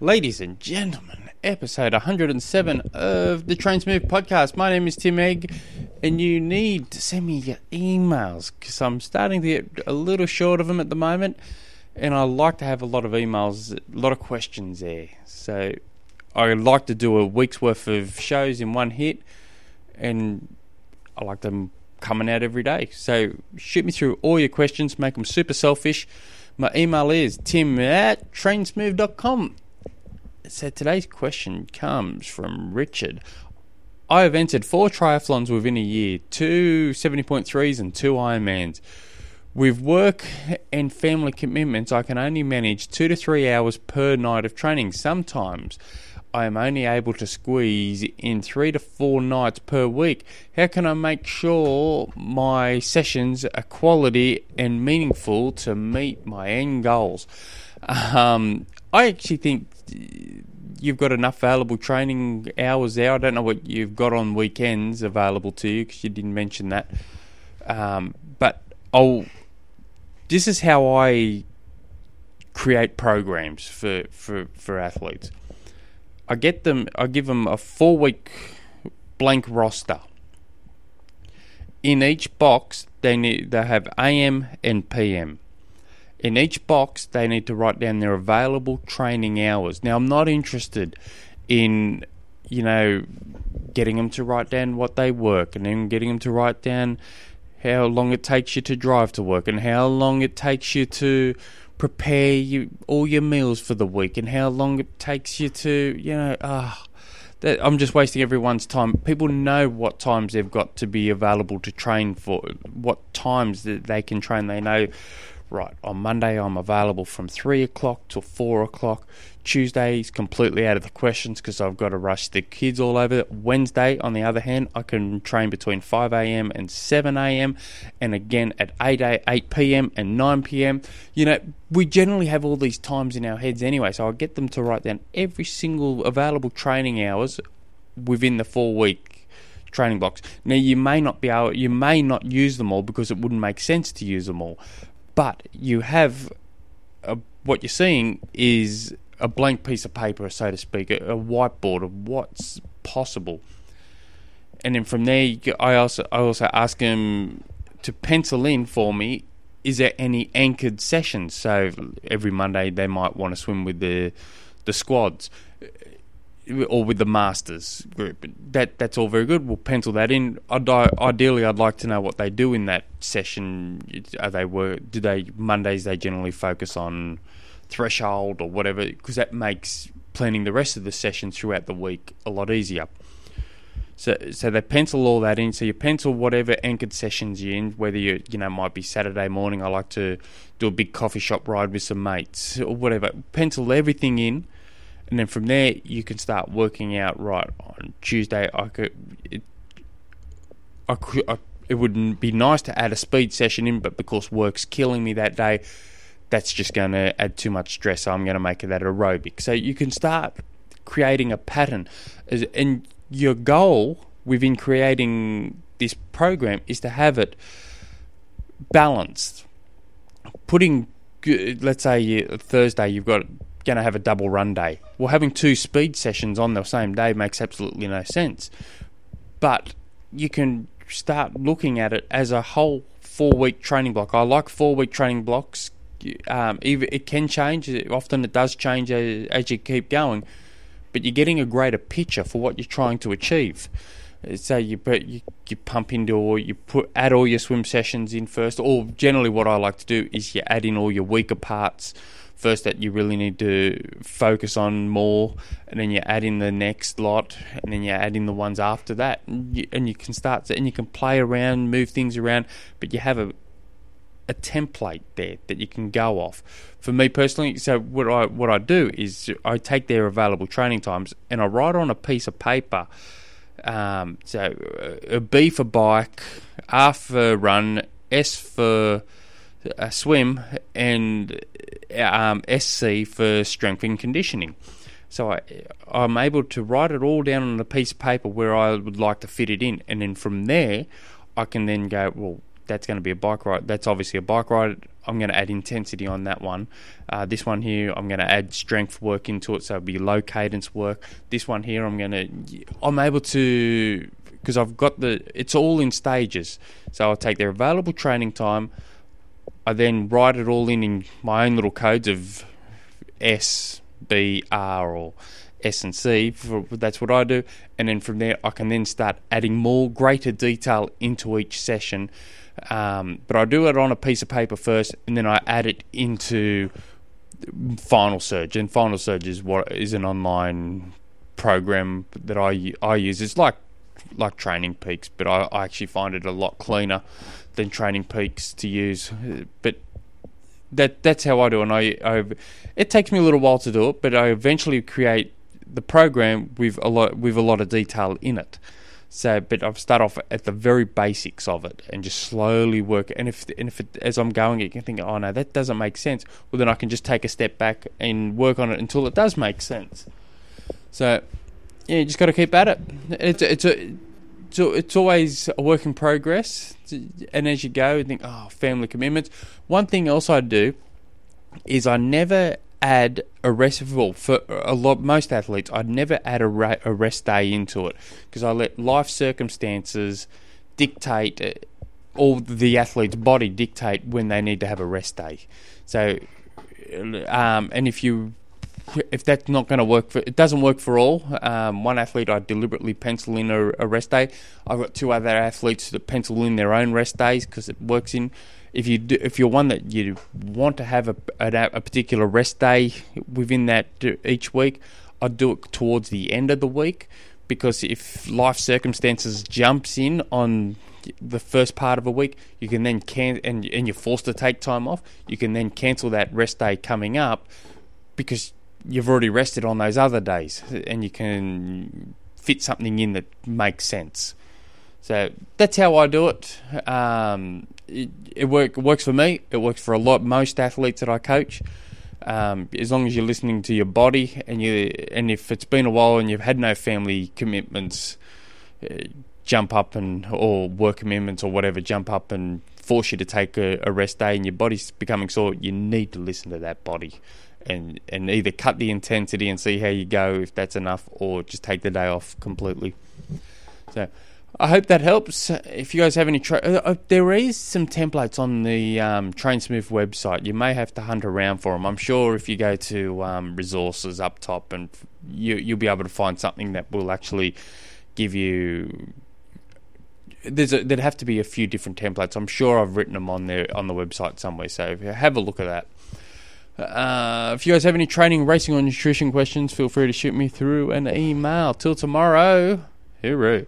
Ladies and gentlemen, episode 107 of the Train Smooth podcast. My name is Tim Egg, and you need to send me your emails because I'm starting to get a little short of them at the moment, and I like to have a lot of emails, a lot of questions there. So I like to do a week's worth of shows in one hit, and I like them coming out every day. So shoot me through all your questions, make them super selfish. My email is tim at trainsmooth.com. So today's question comes from Richard. I have entered four triathlons within a year, two 70.3s and two Ironmans. With work and family commitments, I can only manage two to three hours per night of training. Sometimes I am only able to squeeze in three to four nights per week. How can I make sure my sessions are quality and meaningful to meet my end goals? Um, I actually think you've got enough available training hours there. I don't know what you've got on weekends available to you because you didn't mention that. Um, but I'll. This is how I create programs for, for, for athletes. I get them. I give them a four week blank roster. In each box, they need they have AM and PM. In each box, they need to write down their available training hours. Now, I'm not interested in, you know, getting them to write down what they work and then getting them to write down how long it takes you to drive to work and how long it takes you to prepare you all your meals for the week and how long it takes you to, you know, ah. I'm just wasting everyone's time. People know what times they've got to be available to train for, what times that they can train. They know right, on Monday I'm available from 3 o'clock till 4 o'clock. Tuesday is completely out of the questions because I've got to rush the kids all over. Wednesday, on the other hand, I can train between 5 a.m. and 7 a.m. and again at 8, 8 p.m. and 9 p.m. You know, we generally have all these times in our heads anyway, so I get them to write down every single available training hours within the four week training blocks. Now you may not be able, you may not use them all because it wouldn't make sense to use them all but you have a, what you're seeing is a blank piece of paper, so to speak, a, a whiteboard of what's possible. And then from there, I also I also ask them to pencil in for me. Is there any anchored sessions? So every Monday they might want to swim with the the squads or with the masters group. That that's all very good. We'll pencil that in. I'd, ideally, I'd like to know what they do in that session. Are they work? Do they Mondays? They generally focus on threshold or whatever because that makes planning the rest of the session throughout the week a lot easier. So, so they pencil all that in. So you pencil whatever anchored sessions you're in, whether you you know might be Saturday morning. I like to do a big coffee shop ride with some mates or whatever. Pencil everything in and then from there you can start working out. Right on Tuesday, I could. It, I could. I, it would be nice to add a speed session in, but because work's killing me that day, that's just going to add too much stress. So I'm going to make it that aerobic. So you can start creating a pattern, and your goal within creating this program is to have it balanced. Putting, let's say, uh, Thursday you've got going to have a double run day. Well, having two speed sessions on the same day makes absolutely no sense. But you can start looking at it as a whole four week training block. I like four week training blocks. Um, it can change. Often it does change as, you keep going, but you're getting a greater picture for what you're trying to achieve. So you, you you pump into or you put add all your swim sessions in first. Or generally, what I like to do is you add in all your weaker parts first that you really need to focus on more, and then you add in the next lot, and then you add in the ones after that, and you, and you can start to, and you can play around, move things around, but you have a a template there that you can go off. For me personally, so what I what I do is I take their available training times and I write on a piece of paper. Um, so a B for bike, R for run, S for a swim, and um, SC for strength and conditioning. So I, I'm able to write it all down on a piece of paper where I would like to fit it in, and then from there, I can then go, well, that's going to be a bike ride. That's obviously a bike ride. I'm going to add intensity on that one. Uh, this one here, I'm going to add strength work into it, so it'll be low cadence work. This one here, I'm going to, I'm able to, because I've got the, it's all in stages. So I'll take their available training time. I then write it all in in my own little codes of S, B, R, or S and C. That's what I do, and then from there I can then start adding more greater detail into each session. Um, but I do it on a piece of paper first, and then I add it into Final Surge. And Final Surge is what is an online program that I I use. It's like like Training Peaks, but I, I actually find it a lot cleaner than Training Peaks to use. But that that's how I do. And I, I it takes me a little while to do it, but I eventually create the program with a lot with a lot of detail in it. So, but I've start off at the very basics of it and just slowly work. And if and if it, as I'm going, you can think, oh no, that doesn't make sense. Well, then I can just take a step back and work on it until it does make sense. So, yeah, you just got to keep at it. It's it's a so it's always a work in progress, and as you go, you think, oh, family commitments. One thing else I do is I never add a rest well for a lot most athletes I'd never add a, ra- a rest day into it because I let life circumstances dictate uh, or the athlete's body dictate when they need to have a rest day so um, and if you if that's not going to work for it doesn't work for all um, one athlete I deliberately pencil in a, a rest day I've got two other athletes that pencil in their own rest days because it works in if you do, if you're one that you want to have a, a, a particular rest day within that each week, I'd do it towards the end of the week because if life circumstances jumps in on the first part of a week, you can then can and and you're forced to take time off. You can then cancel that rest day coming up because you've already rested on those other days, and you can fit something in that makes sense. So that's how I do it. Um, it, it, work, works for me. It works for a lot most athletes that I coach. Um, as long as you're listening to your body and you and if it's been a while and you've had no family commitments, uh, jump up and or work commitments or whatever, jump up and force you to take a, a rest day and your body's becoming sore. You need to listen to that body and and either cut the intensity and see how you go if that's enough, or just take the day off completely. So I hope that helps. If you guys have any, tra- uh, uh, there is some templates on the um, Trainsmooth website. You may have to hunt around for them. I'm sure if you go to um, resources up top, and you you'll be able to find something that will actually give you. There's a, there'd have to be a few different templates. I'm sure I've written them on there on the website somewhere. So have a look at that. Uh, if you guys have any training, racing, or nutrition questions, feel free to shoot me through an email. Till tomorrow, hooroo.